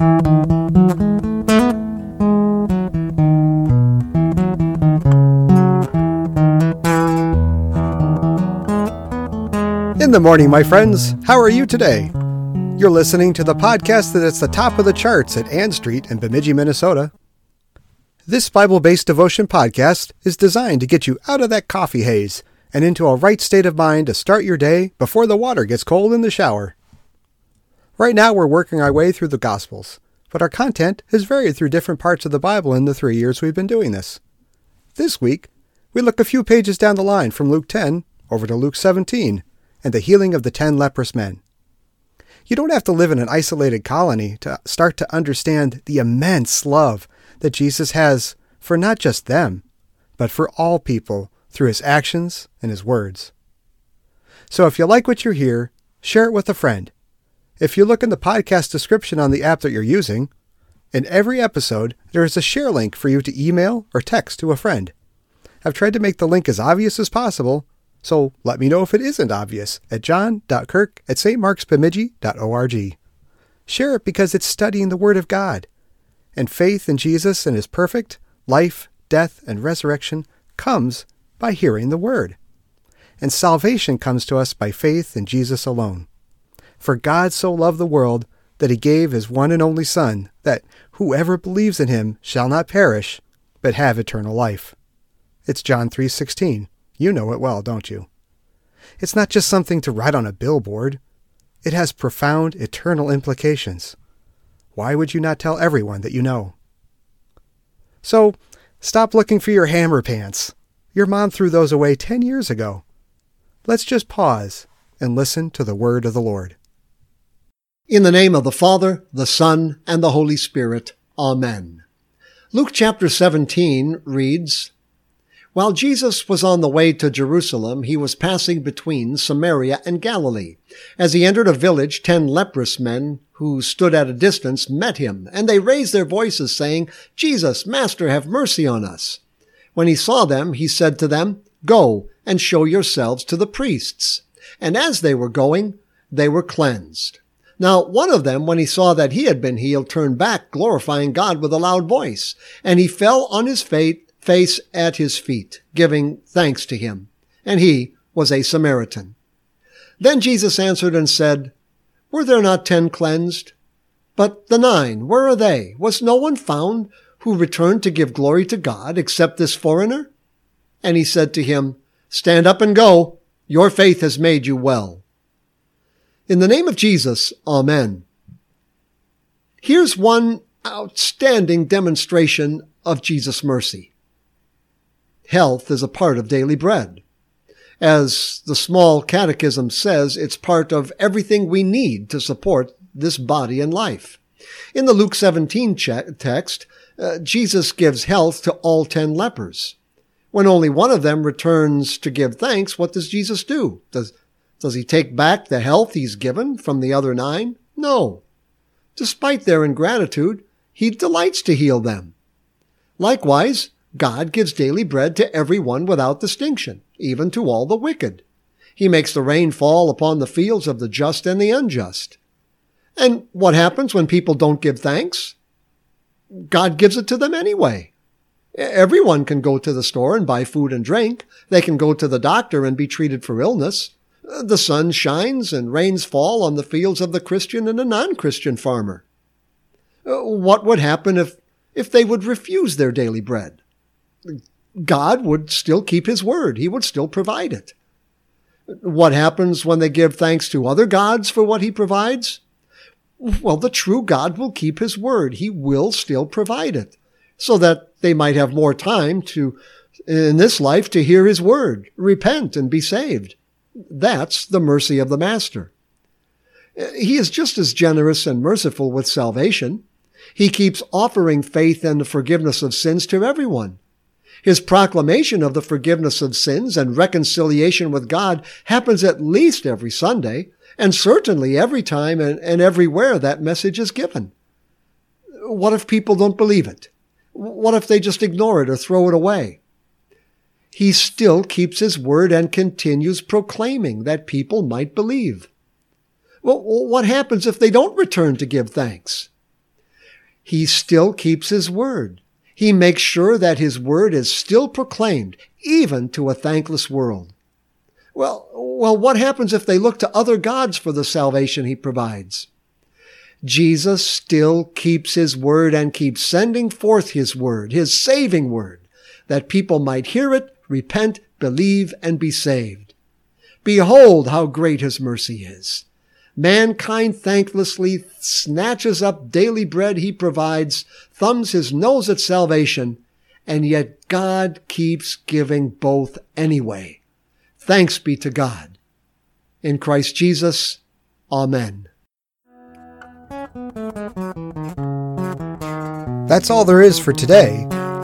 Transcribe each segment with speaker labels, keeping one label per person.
Speaker 1: In the morning, my friends, how are you today? You're listening to the podcast that is the top of the charts at Ann Street in Bemidji, Minnesota. This Bible based devotion podcast is designed to get you out of that coffee haze and into a right state of mind to start your day before the water gets cold in the shower. Right now, we're working our way through the Gospels, but our content has varied through different parts of the Bible in the three years we've been doing this. This week, we look a few pages down the line from Luke 10 over to Luke 17 and the healing of the ten leprous men. You don't have to live in an isolated colony to start to understand the immense love that Jesus has for not just them, but for all people through his actions and his words. So if you like what you hear, share it with a friend if you look in the podcast description on the app that you're using, in every episode, there is a share link for you to email or text to a friend. I've tried to make the link as obvious as possible, so let me know if it isn't obvious at john.kirk at. Share it because it's studying the Word of God. And faith in Jesus and His perfect life, death, and resurrection comes by hearing the Word. And salvation comes to us by faith in Jesus alone. For God so loved the world that he gave his one and only Son, that whoever believes in him shall not perish, but have eternal life. It's John 3:16. You know it well, don't you? It's not just something to write on a billboard. It has profound eternal implications. Why would you not tell everyone that you know? So, stop looking for your hammer pants. Your mom threw those away 10 years ago. Let's just pause and listen to the word of the Lord.
Speaker 2: In the name of the Father, the Son, and the Holy Spirit. Amen. Luke chapter 17 reads, While Jesus was on the way to Jerusalem, he was passing between Samaria and Galilee. As he entered a village, ten leprous men who stood at a distance met him, and they raised their voices, saying, Jesus, Master, have mercy on us. When he saw them, he said to them, Go and show yourselves to the priests. And as they were going, they were cleansed. Now, one of them, when he saw that he had been healed, turned back, glorifying God with a loud voice. And he fell on his face at his feet, giving thanks to him. And he was a Samaritan. Then Jesus answered and said, Were there not ten cleansed? But the nine, where are they? Was no one found who returned to give glory to God except this foreigner? And he said to him, Stand up and go. Your faith has made you well. In the name of Jesus, Amen. Here's one outstanding demonstration of Jesus' mercy. Health is a part of daily bread. As the small catechism says, it's part of everything we need to support this body and life. In the Luke 17 text, uh, Jesus gives health to all ten lepers. When only one of them returns to give thanks, what does Jesus do? Does does he take back the health he's given from the other nine? No. Despite their ingratitude, he delights to heal them. Likewise, God gives daily bread to everyone without distinction, even to all the wicked. He makes the rain fall upon the fields of the just and the unjust. And what happens when people don't give thanks? God gives it to them anyway. Everyone can go to the store and buy food and drink. They can go to the doctor and be treated for illness. The sun shines and rains fall on the fields of the Christian and the non-Christian farmer. Uh, what would happen if, if they would refuse their daily bread? God would still keep his word. He would still provide it. What happens when they give thanks to other gods for what he provides? Well, the true God will keep his word. He will still provide it so that they might have more time to, in this life, to hear his word, repent and be saved. That's the mercy of the Master. He is just as generous and merciful with salvation. He keeps offering faith and the forgiveness of sins to everyone. His proclamation of the forgiveness of sins and reconciliation with God happens at least every Sunday, and certainly every time and, and everywhere that message is given. What if people don't believe it? What if they just ignore it or throw it away? He still keeps his word and continues proclaiming that people might believe. Well, what happens if they don't return to give thanks? he still keeps his word. He makes sure that his word is still proclaimed, even to a thankless world. Well, well, what happens if they look to other gods for the salvation he provides? Jesus still keeps his word and keeps sending forth his word, his saving word, that people might hear it, repent, believe, and be saved. Behold how great his mercy is. Mankind thanklessly snatches up daily bread he provides, thumbs his nose at salvation, and yet God keeps giving both anyway. Thanks be to God. In Christ Jesus, Amen.
Speaker 1: That's all there is for today,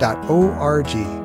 Speaker 1: www.stmarksbemidji.org.